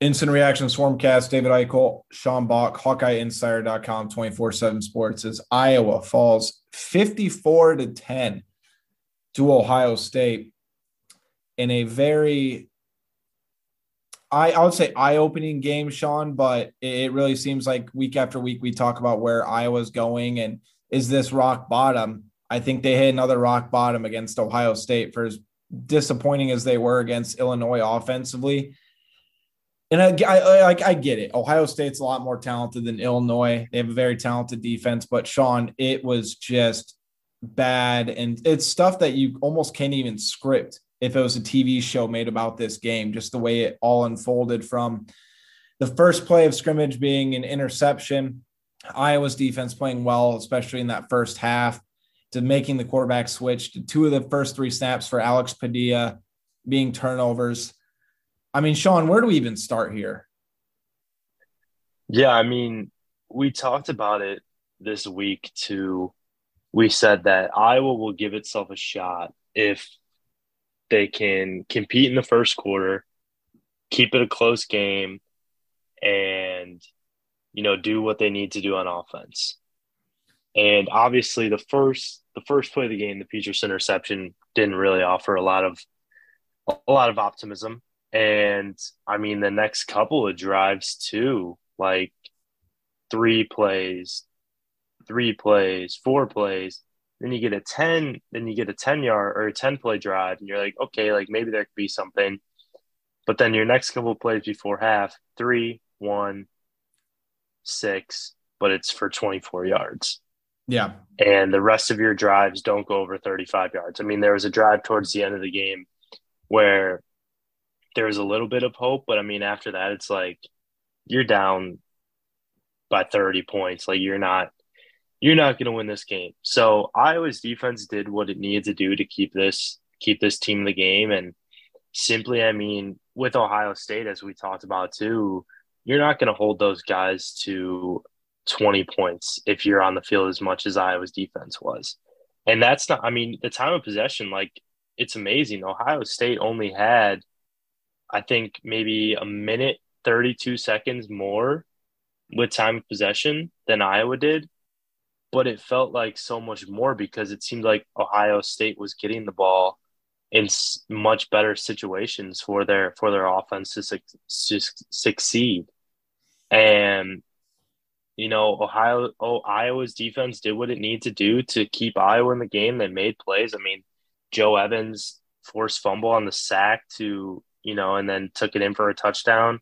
Instant Reaction Swarmcast, David Eichel, Sean Bach, HawkeyeInsider.com, 24 7 Sports as Iowa falls 54 to 10 to Ohio State in a very, I, I would say, eye opening game, Sean, but it really seems like week after week we talk about where Iowa's going and is this rock bottom? I think they hit another rock bottom against Ohio State for as disappointing as they were against Illinois offensively and I, I, I, get it. Ohio State's a lot more talented than Illinois. They have a very talented defense, but Sean, it was just bad, and it's stuff that you almost can't even script if it was a TV show made about this game. Just the way it all unfolded from the first play of scrimmage being an interception, Iowa's defense playing well, especially in that first half, to making the quarterback switch to two of the first three snaps for Alex Padilla being turnovers I mean, Sean, where do we even start here? Yeah, I mean, we talked about it this week too. We said that Iowa will give itself a shot if they can compete in the first quarter, keep it a close game, and you know do what they need to do on offense. And obviously, the first the first play of the game, the Petras interception, didn't really offer a lot of a lot of optimism. And I mean, the next couple of drives too, like three plays, three plays, four plays. Then you get a 10, then you get a 10 yard or a 10 play drive, and you're like, okay, like maybe there could be something. But then your next couple of plays before half, three, one, six, but it's for 24 yards. Yeah. And the rest of your drives don't go over 35 yards. I mean, there was a drive towards the end of the game where there was a little bit of hope, but I mean, after that, it's like you're down by 30 points. Like you're not, you're not going to win this game. So Iowa's defense did what it needed to do to keep this, keep this team in the game. And simply, I mean, with Ohio State, as we talked about too, you're not going to hold those guys to 20 points if you're on the field as much as Iowa's defense was. And that's not, I mean, the time of possession, like it's amazing. Ohio State only had I think maybe a minute 32 seconds more with time of possession than Iowa did. But it felt like so much more because it seemed like Ohio State was getting the ball in much better situations for their for their offense to, su- to succeed. And you know, Ohio oh, Iowa's defense did what it needed to do to keep Iowa in the game. They made plays. I mean, Joe Evans forced fumble on the sack to you know, and then took it in for a touchdown.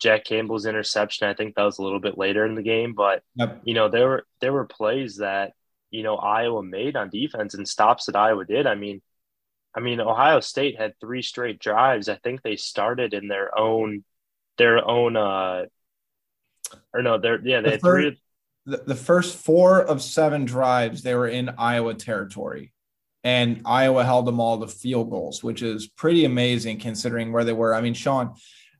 Jack Campbell's interception, I think that was a little bit later in the game, but yep. you know, there were there were plays that, you know, Iowa made on defense and stops that Iowa did. I mean, I mean, Ohio State had three straight drives. I think they started in their own their own uh or no, they're yeah, they the had third, three the, the first four of seven drives they were in Iowa territory and Iowa held them all to field goals, which is pretty amazing considering where they were. I mean, Sean,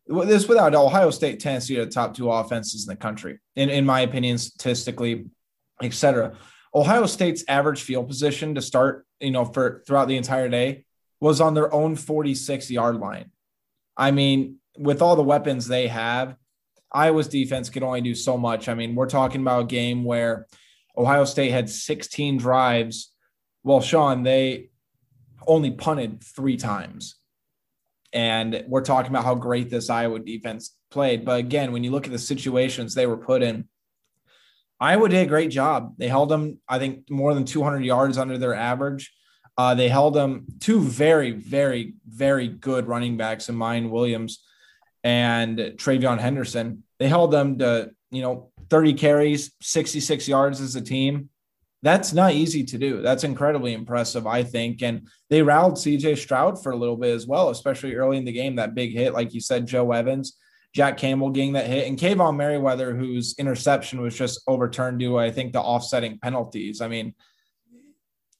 this without Ohio State, Tennessee are the top two offenses in the country, in, in my opinion, statistically, et cetera. Ohio State's average field position to start, you know, for throughout the entire day was on their own 46 yard line. I mean, with all the weapons they have, Iowa's defense could only do so much. I mean, we're talking about a game where Ohio State had 16 drives well, Sean, they only punted three times. And we're talking about how great this Iowa defense played. But again, when you look at the situations they were put in, Iowa did a great job. They held them, I think, more than 200 yards under their average. Uh, they held them two very, very, very good running backs in Miyan Williams and TreVeyon Henderson. They held them to, you know, 30 carries, 66 yards as a team. That's not easy to do. That's incredibly impressive, I think. And they rallied CJ Stroud for a little bit as well, especially early in the game. That big hit, like you said, Joe Evans Jack Campbell getting that hit, and Kaevon Merriweather, whose interception was just overturned due, I think, the offsetting penalties. I mean,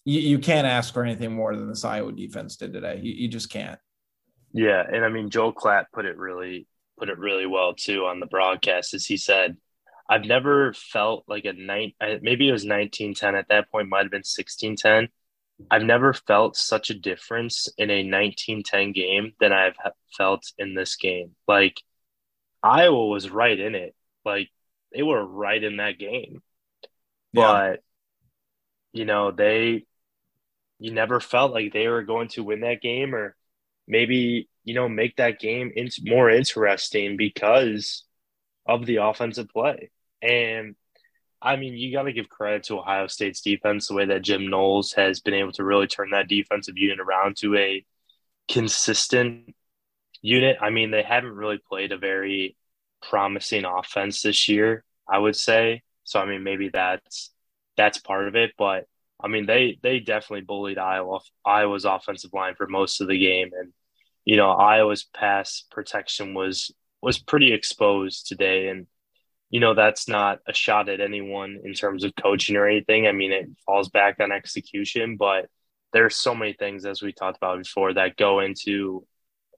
you, you can't ask for anything more than this Iowa defense did today. You, you just can't. Yeah, and I mean, Joel Klatt put it really put it really well too on the broadcast, as he said, "I've never felt like a night. Maybe it was nineteen ten at that point, might have been sixteen ten. I've never felt such a difference in a 1910 game than I've felt in this game. Like Iowa was right in it. Like they were right in that game. Yeah. But you know, they you never felt like they were going to win that game or maybe, you know, make that game into more interesting because of the offensive play. And I mean, you got to give credit to Ohio State's defense, the way that Jim Knowles has been able to really turn that defensive unit around to a consistent unit. I mean, they haven't really played a very promising offense this year, I would say. So I mean, maybe that's that's part of it, but I mean, they they definitely bullied Iowa Iowa's offensive line for most of the game, and you know, Iowa's pass protection was was pretty exposed today, and you know, that's not a shot at anyone in terms of coaching or anything. I mean, it falls back on execution, but there's so many things as we talked about before that go into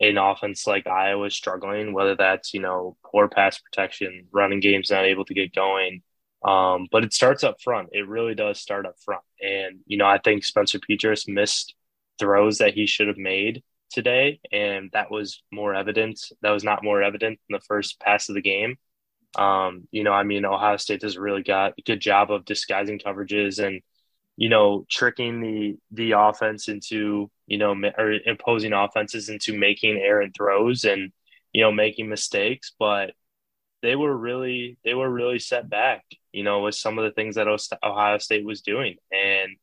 an offense like Iowa struggling, whether that's, you know, poor pass protection, running games not able to get going. Um, but it starts up front. It really does start up front. And, you know, I think Spencer Petras missed throws that he should have made today. And that was more evident. That was not more evident in the first pass of the game. Um, you know, I mean, Ohio State has really got a good job of disguising coverages and you know, tricking the the offense into, you know, or imposing offenses into making errant throws and, you know, making mistakes, but they were really they were really set back, you know, with some of the things that Ohio State was doing. And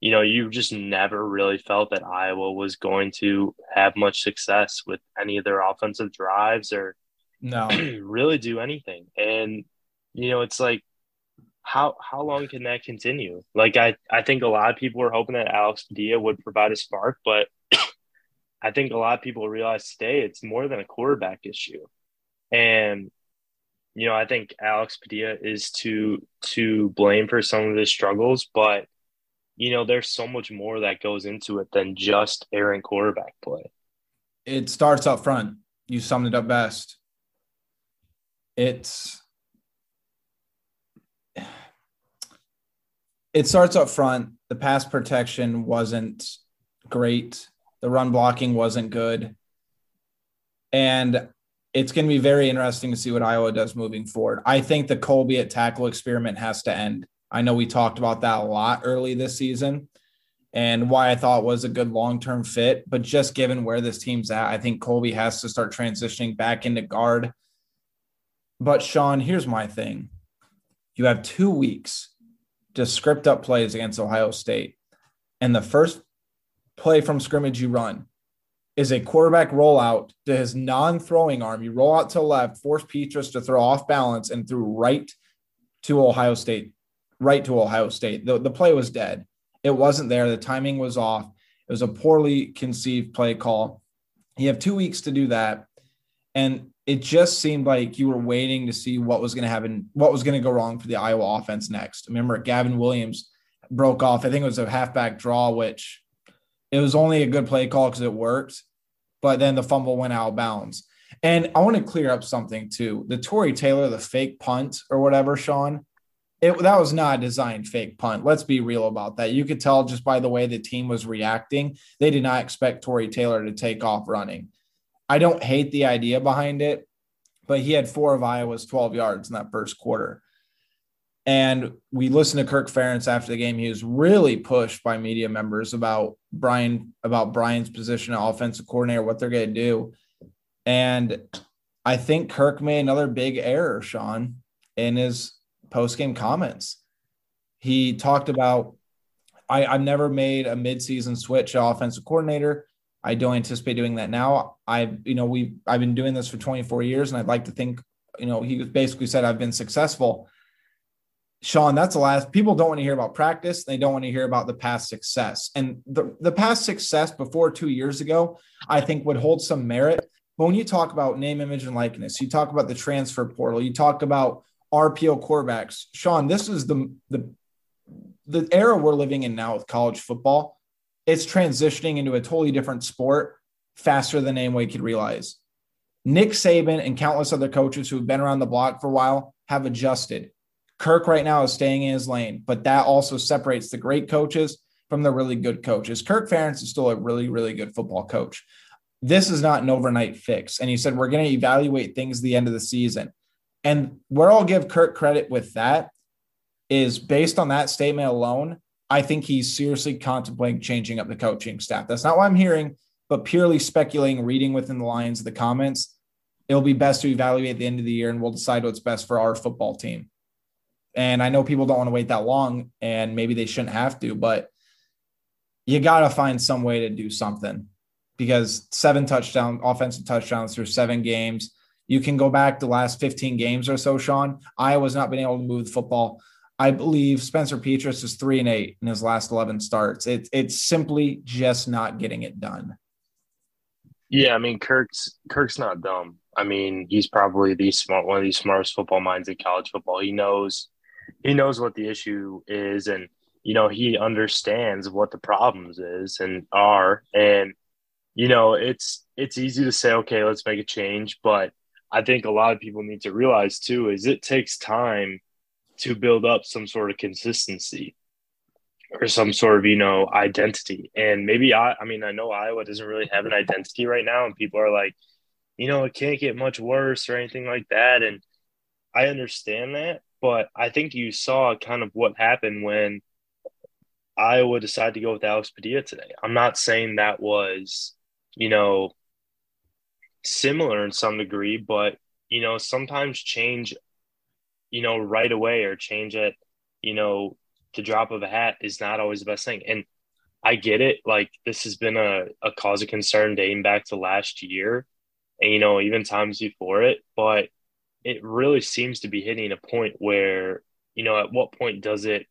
you know, you just never really felt that Iowa was going to have much success with any of their offensive drives or no really do anything. And you know, it's like how how long can that continue? Like I I think a lot of people were hoping that Alex Padilla would provide a spark, but I think a lot of people realize today it's more than a quarterback issue. And you know, I think Alex Padilla is to to blame for some of his struggles, but you know, there's so much more that goes into it than just errant quarterback play. It starts up front. You summed it up best. It's it starts up front. The pass protection wasn't great. The run blocking wasn't good. And it's going to be very interesting to see what Iowa does moving forward. I think the Colby at tackle experiment has to end. I know we talked about that a lot early this season and why I thought was a good long term fit. But just given where this team's at, I think Colby has to start transitioning back into guard. But Sean, here's my thing you have two weeks to script up plays against Ohio State. And the first play from scrimmage you run is a quarterback rollout to his non throwing arm. You roll out to left, force Petras to throw off balance and threw right to Ohio State, right to Ohio State. The, the play was dead. It wasn't there. The timing was off. It was a poorly conceived play call. You have two weeks to do that. And it just seemed like you were waiting to see what was going to happen, what was going to go wrong for the Iowa offense next. Remember, Gavin Williams broke off. I think it was a halfback draw, which it was only a good play call because it worked, but then the fumble went out of bounds. And I want to clear up something too. The Tory Taylor, the fake punt or whatever, Sean, it, that was not a designed fake punt. Let's be real about that. You could tell just by the way the team was reacting, they did not expect Tory Taylor to take off running. I don't hate the idea behind it, but he had four of Iowa's 12 yards in that first quarter. And we listened to Kirk Ferentz after the game. He was really pushed by media members about Brian, about Brian's position at offensive coordinator, what they're going to do. And I think Kirk made another big error, Sean, in his post game comments. He talked about, I, I've never made a midseason switch offensive coordinator. I don't anticipate doing that now. I, you know, we I've been doing this for 24 years, and I'd like to think, you know, he basically said I've been successful. Sean, that's the last. People don't want to hear about practice. They don't want to hear about the past success. And the, the past success before two years ago, I think would hold some merit. But when you talk about name, image, and likeness, you talk about the transfer portal, you talk about RPO quarterbacks. Sean, this is the the the era we're living in now with college football. It's transitioning into a totally different sport faster than anyone could realize. Nick Saban and countless other coaches who have been around the block for a while have adjusted. Kirk right now is staying in his lane, but that also separates the great coaches from the really good coaches. Kirk Ferentz is still a really, really good football coach. This is not an overnight fix. And he said, we're going to evaluate things at the end of the season. And where I'll give Kirk credit with that is based on that statement alone, I think he's seriously contemplating changing up the coaching staff. That's not what I'm hearing, but purely speculating, reading within the lines of the comments. It'll be best to evaluate at the end of the year and we'll decide what's best for our football team. And I know people don't want to wait that long and maybe they shouldn't have to, but you got to find some way to do something because seven touchdown offensive touchdowns through seven games. You can go back the last 15 games or so, Sean. Iowa's not been able to move the football. I believe Spencer Petras is three and eight in his last 11 starts. It, it's simply just not getting it done. Yeah, I mean Kirk's Kirk's not dumb. I mean, he's probably the smart one of the smartest football minds in college football. He knows he knows what the issue is and you know, he understands what the problems is and are and you know, it's it's easy to say okay, let's make a change, but I think a lot of people need to realize too is it takes time to build up some sort of consistency or some sort of you know identity. And maybe i i mean i know iowa doesn't really have an identity right now and people are like you know it can't get much worse or anything like that. And i understand that but i think you saw kind of what happened when iowa decided to go with alex padilla today. I'm not saying that was you know similar in some degree but you know sometimes change you know, right away or change it, you know, to drop of a hat is not always the best thing. And I get it. Like this has been a, a cause of concern dating back to last year and, you know, even times before it, but it really seems to be hitting a point where, you know, at what point does it,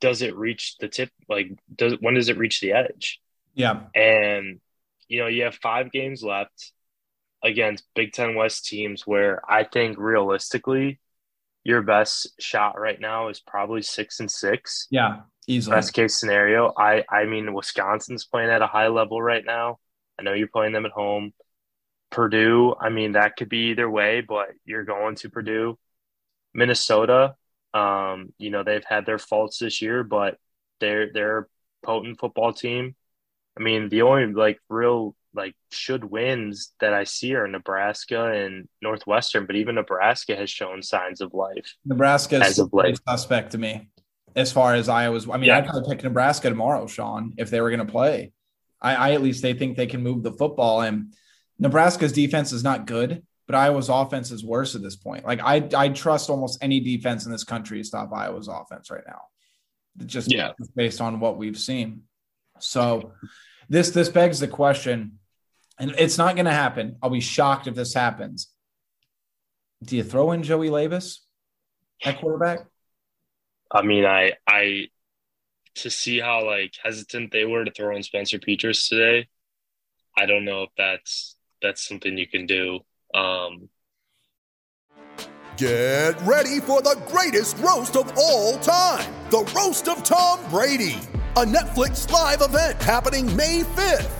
does it reach the tip? Like, does, when does it reach the edge? Yeah. And, you know, you have five games left against Big Ten West teams where I think realistically, your best shot right now is probably six and six. Yeah, easily. Best case scenario. I I mean Wisconsin's playing at a high level right now. I know you're playing them at home. Purdue, I mean that could be either way, but you're going to Purdue. Minnesota, um, you know, they've had their faults this year, but they're they're a potent football team. I mean, the only like real like should wins that I see are Nebraska and Northwestern, but even Nebraska has shown signs of life. Nebraska is a suspect to me as far as Iowa's. I mean, yeah. I'd probably pick Nebraska tomorrow, Sean, if they were going to play. I, I at least they think they can move the football, and Nebraska's defense is not good, but Iowa's offense is worse at this point. Like I, I trust almost any defense in this country to stop Iowa's offense right now, just yeah. based on what we've seen. So this this begs the question and it's not going to happen. I'll be shocked if this happens. Do you throw in Joey Labas at quarterback? I mean, I I to see how like hesitant they were to throw in Spencer Petras today. I don't know if that's that's something you can do. Um, Get ready for the greatest roast of all time the roast of Tom Brady, a Netflix live event happening May 5th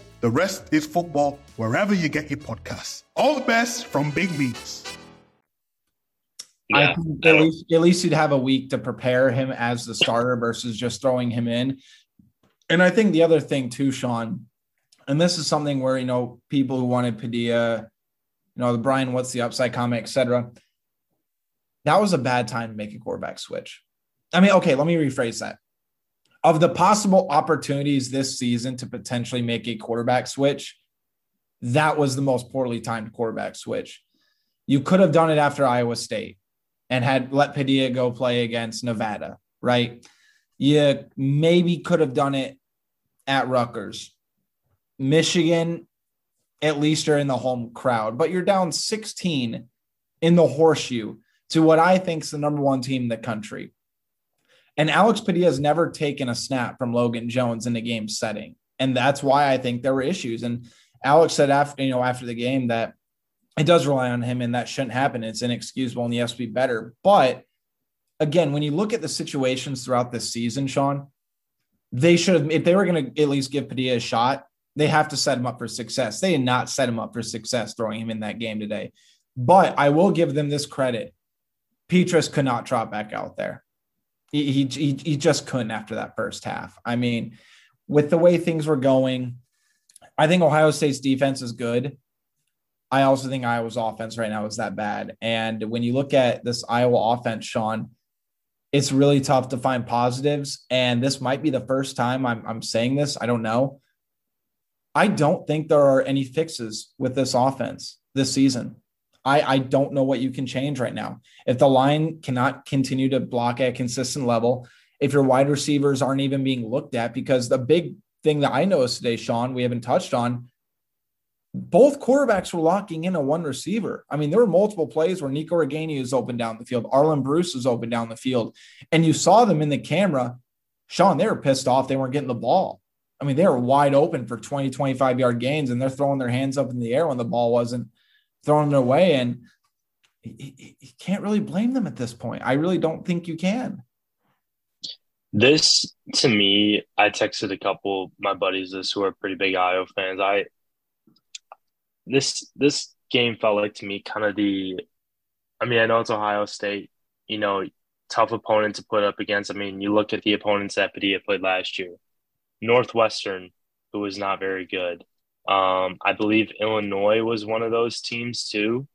The Rest is Football wherever you get your podcasts. All the best from Big Meats. I think at least, at least you'd have a week to prepare him as the starter versus just throwing him in. And I think the other thing too, Sean, and this is something where you know people who wanted Padilla, you know, the Brian, what's the upside comment, etc. That was a bad time to make a quarterback switch. I mean, okay, let me rephrase that. Of the possible opportunities this season to potentially make a quarterback switch, that was the most poorly timed quarterback switch. You could have done it after Iowa State and had let Padilla go play against Nevada, right? You maybe could have done it at Rutgers. Michigan, at least are in the home crowd, but you're down 16 in the horseshoe to what I think is the number one team in the country. And Alex Padilla has never taken a snap from Logan Jones in the game setting. And that's why I think there were issues. And Alex said after, you know, after the game that it does rely on him and that shouldn't happen. It's inexcusable and he has to be better. But again, when you look at the situations throughout this season, Sean, they should have, if they were going to at least give Padilla a shot, they have to set him up for success. They did not set him up for success throwing him in that game today. But I will give them this credit. Petras could not trot back out there. He, he, he just couldn't after that first half. I mean, with the way things were going, I think Ohio State's defense is good. I also think Iowa's offense right now is that bad. And when you look at this Iowa offense, Sean, it's really tough to find positives. And this might be the first time I'm, I'm saying this. I don't know. I don't think there are any fixes with this offense this season. I, I don't know what you can change right now. If the line cannot continue to block at a consistent level, if your wide receivers aren't even being looked at, because the big thing that I noticed today, Sean, we haven't touched on, both quarterbacks were locking in a one receiver. I mean, there were multiple plays where Nico Ragaini is open down the field, Arland Bruce is open down the field, and you saw them in the camera. Sean, they were pissed off they weren't getting the ball. I mean, they were wide open for 20, 25 yard gains, and they're throwing their hands up in the air when the ball wasn't thrown their way. And you can't really blame them at this point. I really don't think you can. This to me, I texted a couple of my buddies this who are pretty big Iowa fans. I this this game felt like to me kind of the I mean, I know it's Ohio State, you know, tough opponent to put up against. I mean, you look at the opponents that Padilla played last year. Northwestern, who was not very good. Um, I believe Illinois was one of those teams too.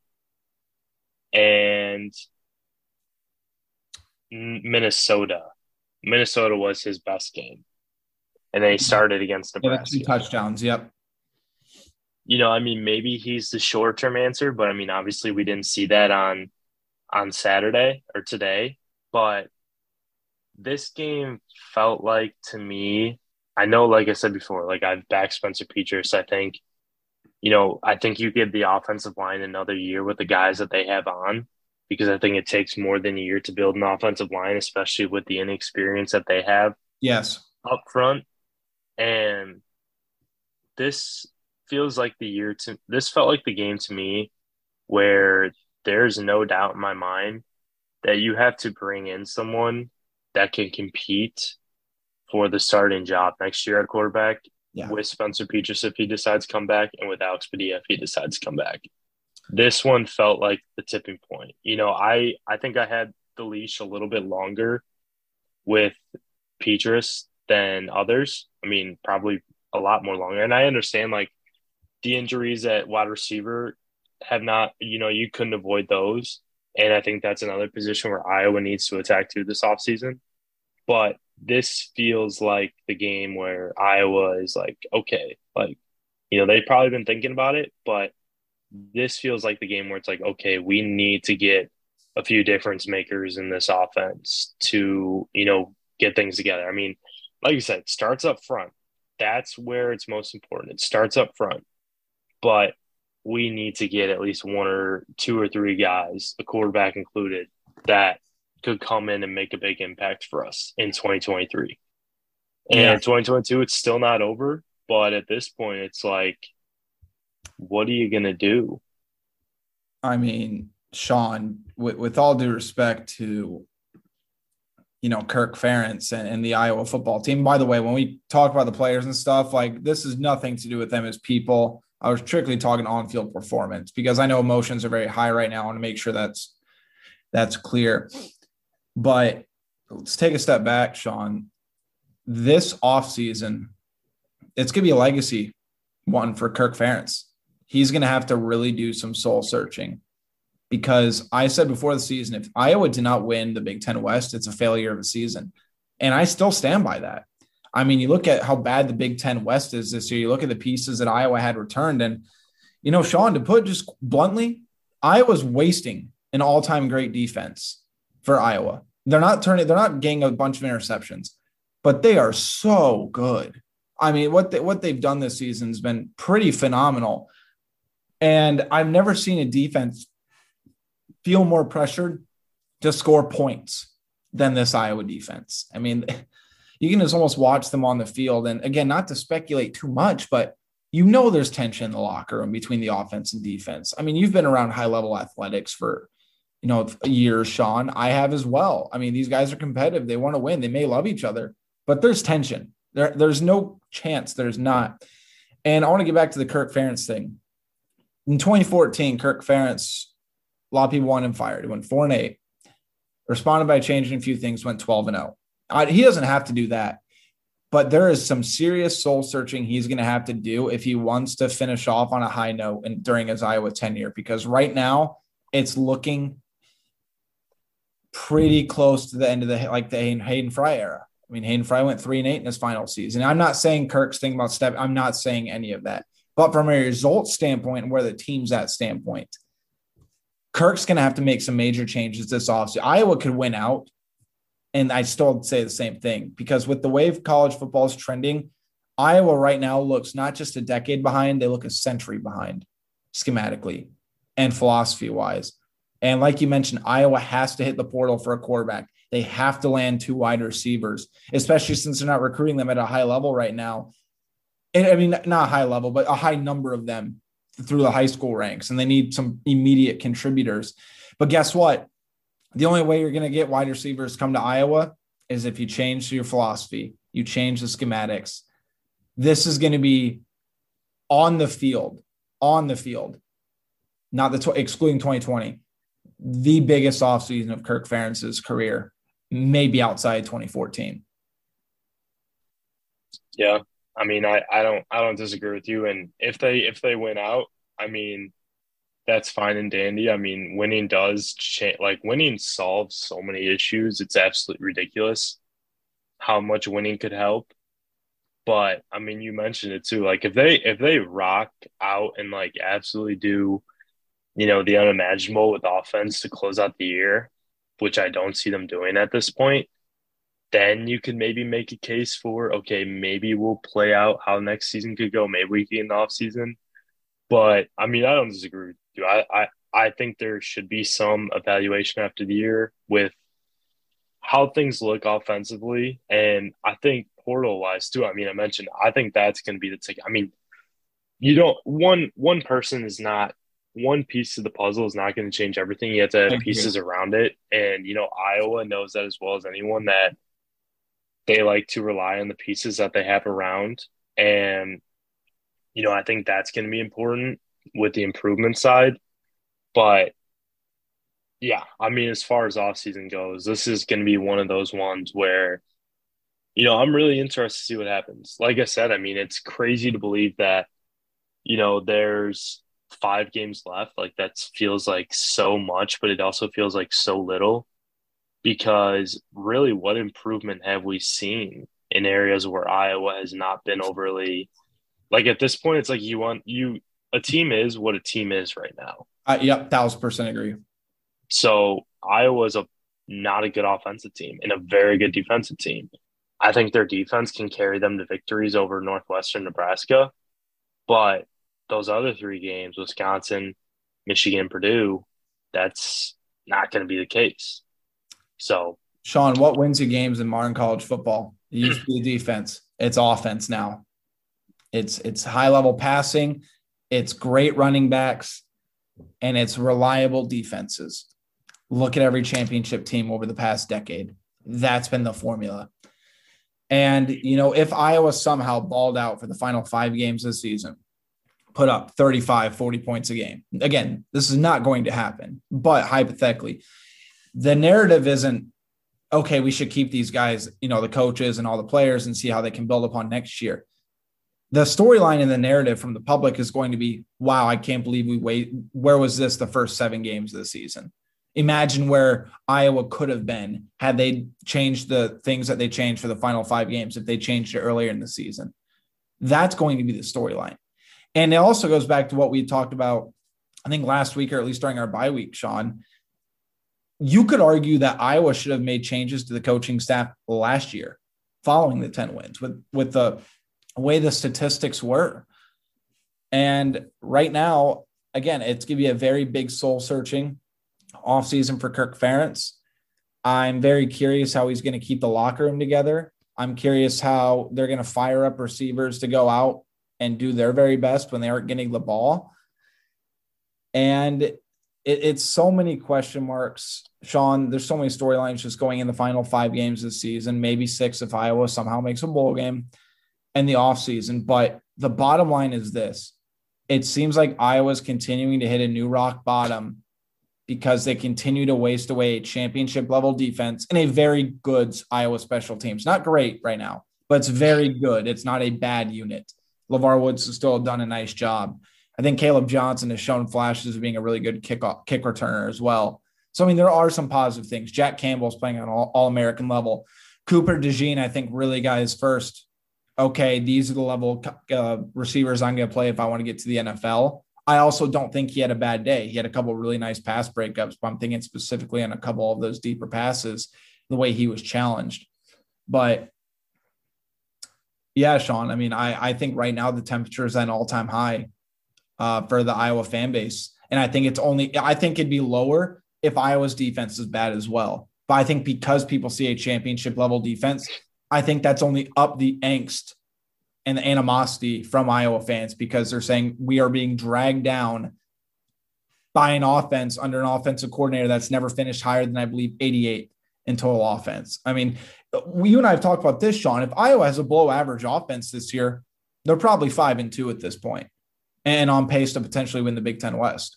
And Minnesota. Minnesota was his best game. And then he started against Nebraska. Yeah, two touchdowns. Yep. You know, I mean, maybe he's the short term answer, but I mean, obviously we didn't see that on on Saturday or today. But this game felt like to me I know, like I said before, like I've backed Spencer Petras. I think, you know, I think you give the offensive line another year with the guys that they have on, because I think it takes more than a year to build an offensive line, especially with the inexperience that they have. Yes. Up front. And this feels like the year to this felt like the game to me where there's no doubt in my mind that you have to bring in someone that can compete for the starting job next year at quarterback yeah. with Spencer Petras if he decides to come back and with Alex Padilla if he decides to come back. This one felt like the tipping point. You know, I I think I had the leash a little bit longer with Petras than others. I mean, probably a lot more longer. And I understand like the injuries at wide receiver have not, you know, you couldn't avoid those. And I think that's another position where Iowa needs to attack to this offseason. But this feels like the game where Iowa is like, okay, like, you know, they've probably been thinking about it, but this feels like the game where it's like, okay, we need to get a few difference makers in this offense to, you know, get things together. I mean, like you said, starts up front. That's where it's most important. It starts up front. but we need to get at least one or two or three guys, a quarterback included, that could come in and make a big impact for us in 2023. And yeah. 2022, it's still not over, but at this point, it's like, what are you going to do? I mean, Sean, with, with all due respect to you know Kirk Ferentz and, and, the Iowa football team. By the way, when we talk about the players and stuff, like this is nothing to do with them as people. I was strictly talking on-field performance because I know emotions are very high right now. I want to make sure that's that's clear. But let's take a step back, Sean. This offseason, it's gonna be a legacy one for Kirk Ferentz. He's gonna have to really do some soul searching because I said before the season, if Iowa did not win the Big Ten West, it's a failure of a season. And I still stand by that. I mean, you look at how bad the Big Ten West is this year, you look at the pieces that Iowa had returned. And, you know, Sean, to put just bluntly, Iowa's wasting an all time great defense for Iowa. They're not turning, they're not getting a bunch of interceptions, but they are so good. I mean, what they, what they've done this season has been pretty phenomenal. And I've never seen a defense feel more pressured to score points than this Iowa defense. I mean, you can just almost watch them on the field. And again, not to speculate too much, but you know there's tension in the locker room between the offense and defense. I mean, you've been around high level athletics for you know years, Sean. I have as well. I mean, these guys are competitive. They want to win. They may love each other, but there's tension. There, there's no chance there's not. And I want to get back to the Kirk Ferentz thing. In 2014, Kirk Ferentz a lot of people want him fired. He went four and eight, responded by changing a few things, went 12 and 0. he doesn't have to do that, but there is some serious soul searching he's going to have to do if he wants to finish off on a high note and during his Iowa tenure, because right now it's looking pretty close to the end of the like the Hayden Fry era. I mean, Hayden Fry went three and eight in his final season. I'm not saying Kirk's thinking about step. I'm not saying any of that. But from a result standpoint and where the team's at standpoint, Kirk's going to have to make some major changes this offseason. Iowa could win out. And I still say the same thing because with the way college football is trending, Iowa right now looks not just a decade behind, they look a century behind schematically and philosophy wise. And like you mentioned, Iowa has to hit the portal for a quarterback. They have to land two wide receivers, especially since they're not recruiting them at a high level right now. And, I mean, not a high level, but a high number of them through the high school ranks and they need some immediate contributors. But guess what? The only way you're going to get wide receivers come to Iowa is if you change your philosophy, you change the schematics. This is going to be on the field, on the field, not the tw- excluding 2020, the biggest offseason of Kirk Ferentz's career, maybe outside 2014. Yeah, I mean, I, I don't I don't disagree with you. And if they if they win out, I mean, that's fine and dandy. I mean, winning does change. Like winning solves so many issues. It's absolutely ridiculous how much winning could help. But I mean, you mentioned it too. Like if they if they rock out and like absolutely do, you know, the unimaginable with offense to close out the year, which I don't see them doing at this point then you could maybe make a case for okay, maybe we'll play out how next season could go. Maybe we can the off season. But I mean, I don't disagree with you. I, I I think there should be some evaluation after the year with how things look offensively, and I think portal wise too. I mean, I mentioned I think that's going to be the ticket. I mean, you don't one one person is not one piece of the puzzle is not going to change everything. You have to have pieces around it, and you know Iowa knows that as well as anyone that they like to rely on the pieces that they have around. And, you know, I think that's going to be important with the improvement side. But yeah, I mean, as far as offseason goes, this is going to be one of those ones where, you know, I'm really interested to see what happens. Like I said, I mean, it's crazy to believe that, you know, there's five games left. Like that feels like so much, but it also feels like so little because really what improvement have we seen in areas where Iowa has not been overly like at this point it's like you want you a team is what a team is right now. Uh, yep, thousand percent agree. So Iowa Iowa's a not a good offensive team and a very good defensive team. I think their defense can carry them to victories over Northwestern Nebraska, but those other three games, Wisconsin, Michigan, Purdue, that's not going to be the case. So, Sean, what wins you games in modern college football? It used to be defense. It's offense now. It's it's high level passing, it's great running backs, and it's reliable defenses. Look at every championship team over the past decade. That's been the formula. And you know, if Iowa somehow balled out for the final five games this season, put up 35, 40 points a game. Again, this is not going to happen, but hypothetically, the narrative isn't okay, we should keep these guys, you know, the coaches and all the players and see how they can build upon next year. The storyline in the narrative from the public is going to be, wow, I can't believe we wait. Where was this the first seven games of the season? Imagine where Iowa could have been had they changed the things that they changed for the final five games, if they changed it earlier in the season. That's going to be the storyline. And it also goes back to what we talked about, I think last week, or at least during our bye week, Sean, you could argue that Iowa should have made changes to the coaching staff last year following the 10 wins with, with the way the statistics were. And right now, again, it's to be a very big soul searching offseason for Kirk Ferentz. I'm very curious how he's going to keep the locker room together. I'm curious how they're going to fire up receivers to go out and do their very best when they aren't getting the ball. And it, it's so many question marks, Sean. There's so many storylines just going in the final five games this season, maybe six if Iowa somehow makes a bowl game and the offseason. But the bottom line is this it seems like Iowa's continuing to hit a new rock bottom because they continue to waste away a championship level defense and a very good Iowa special teams. Not great right now, but it's very good. It's not a bad unit. LeVar Woods has still done a nice job. I think Kaleb Johnson has shown flashes of being a really good kick kick returner as well. So I mean, there are some positive things. Jack Campbell's playing on all, all American level. Cooper DeJean, I think, really got his first. Okay, these are the level uh, receivers I'm going to play if I want to get to the NFL. I also don't think he had a bad day. He had a couple really nice pass breakups, but I'm thinking specifically on a couple of those deeper passes, the way he was challenged. But yeah, Sean, I mean, I, I think right now the temperature is at an all time high uh, for the Iowa fan base. And I think it's only, I think it'd be lower if Iowa's defense is bad as well. But I think because people see a championship level defense, I think that's only up the angst and the animosity from Iowa fans because they're saying we are being dragged down by an offense under an offensive coordinator that's never finished higher than I believe 88 in total offense. I mean, you and I have talked about this, Sean. If Iowa has a below average offense this year, they're probably five and two at this point and on pace to potentially win the Big Ten West.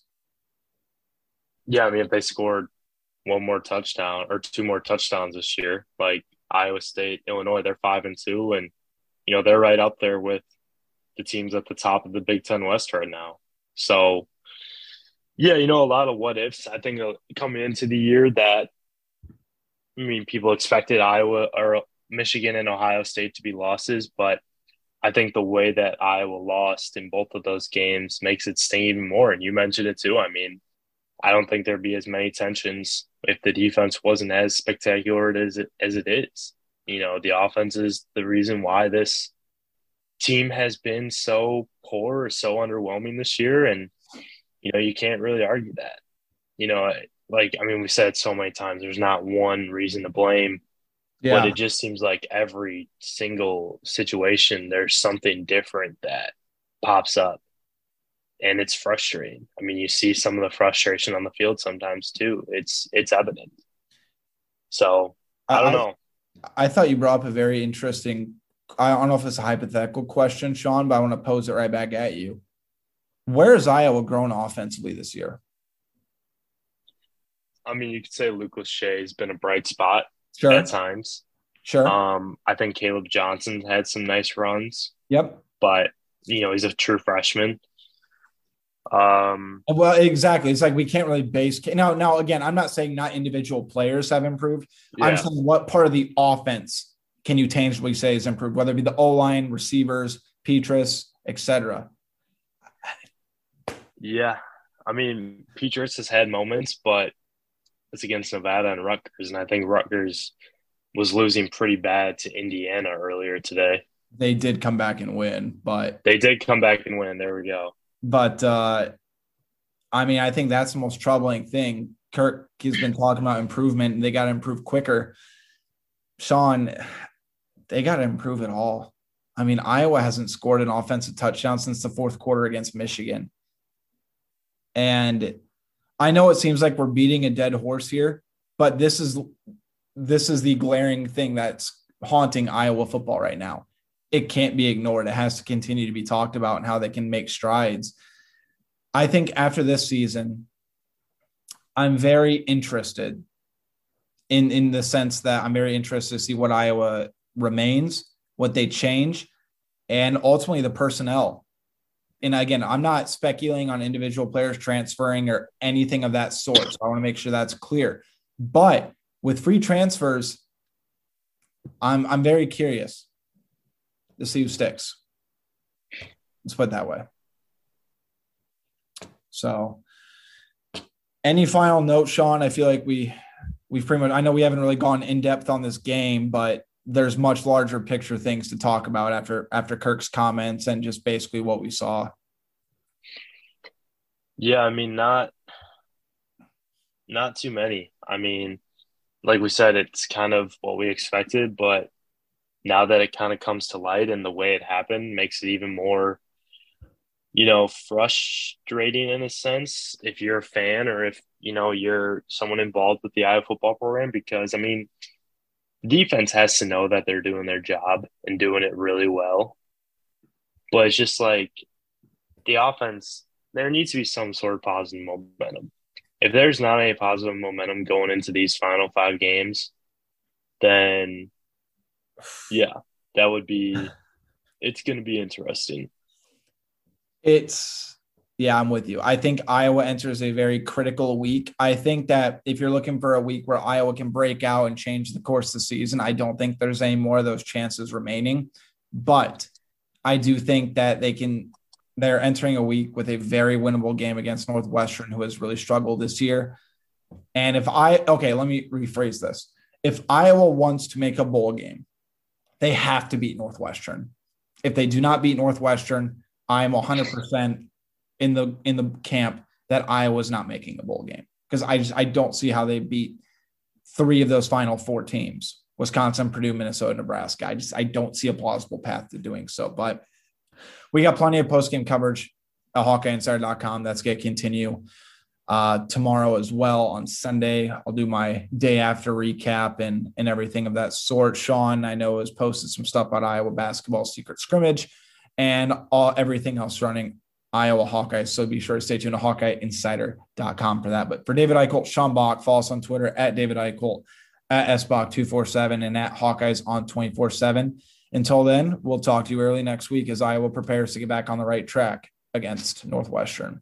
Yeah, I mean, if they scored one more touchdown or two more touchdowns this year, like Iowa State, Illinois, they're five and two, and you know they're right up there with the teams at the top of the Big Ten West right now. So, yeah, you know, a lot of what ifs. I think coming into the year that, I mean, people expected Iowa or Michigan and Ohio State to be losses, but I think the way that Iowa lost in both of those games makes it sting even more. And you mentioned it too. I mean, I don't think there'd be as many tensions if the defense wasn't as spectacular as it as it is. You know, the offense is the reason why this team has been so poor or so underwhelming this year. And, you know, you can't really argue that. You know, like I mean, we said so many times there's not one reason to blame yeah. But it just seems like every single situation, there's something different that pops up. And it's frustrating. I mean, you see some of the frustration on the field sometimes too. It's it's evident. So I don't I, know. I thought you brought up a very interesting. I don't know if it's a hypothetical question, Sean, but I want to pose it right back at you. Where is Iowa grown offensively this year? I mean, you could say Luke Lachey has been a bright spot sure. at times. Sure. Um, I think Kaleb Johnson had some nice runs. Yep. But you know, he's a true freshman. Um, well, exactly. It's like we can't really base now. Now, again, I'm not saying not individual players have improved. Yeah. I'm saying what part of the offense can you tangibly say is improved, whether it be the O line, receivers, Petras, etc. Yeah, I mean, Petras has had moments, but it's against Nevada and Rutgers, and I think Rutgers was losing pretty bad to Indiana earlier today. They did come back and win, but they did come back and win. There we go. But uh, I mean, I think that's the most troubling thing. Kirk has been talking about improvement and they got to improve quicker. Sean, they got to improve it all. I mean, Iowa hasn't scored an offensive touchdown since the fourth quarter against Michigan. And I know it seems like we're beating a dead horse here, but this is this is the glaring thing that's haunting Iowa football right now. It can't be ignored. It has to continue to be talked about and how they can make strides. I think after this season, I'm very interested in in the sense that I'm very interested to see what Iowa remains, what they change, and ultimately the personnel. And again, I'm not speculating on individual players transferring or anything of that sort. So I want to make sure that's clear. But with free transfers, I'm I'm very curious to see who sticks. Let's put it that way. So, any final note, Sean? I feel like we we've pretty much. I know we haven't really gone in depth on this game, but there's much larger picture things to talk about after after Kirk's comments and just basically what we saw. Yeah, I mean, not not too many. I mean, like we said, it's kind of what we expected, but now that it kind of comes to light and the way it happened makes it even more you know frustrating in a sense if you're a fan or if you know you're someone involved with the Iowa football program because I mean defense has to know that they're doing their job and doing it really well. But it's just like the offense there needs to be some sort of positive momentum. If there's not any positive momentum going into these final five games then yeah that would be it's going to be interesting. It's yeah, I'm with you. I think Iowa enters a very critical week. I think that if you're looking for a week where Iowa can break out and change the course of the season, I don't think there's any more of those chances remaining. But I do think that they can they're entering a week with a very winnable game against Northwestern, who has really struggled this year. And if I okay, let me rephrase this. If Iowa wants to make a bowl game, they have to beat Northwestern. If they do not beat Northwestern, I'm 100% in the in the camp that Iowa's not making a bowl game because I just I don't see how they beat three of those final four teams: Wisconsin, Purdue, Minnesota, Nebraska. I just I don't see a plausible path to doing so. But we got plenty of post game coverage at HawkeyeInsider.com. That's going to continue uh, tomorrow as well on Sunday. I'll do my day after recap and and everything of that sort. Sean, I know, has posted some stuff about Iowa basketball secret scrimmage and all everything else running Iowa Hawkeyes. So be sure to stay tuned to HawkeyeInsider.com for that. But for David Eickholt, Sean Bach, follow us on Twitter at David Eickholt, at SBach247, and at Hawkeyes on 24 7. Until then, we'll talk to you early next week as Iowa prepares to get back on the right track against Northwestern.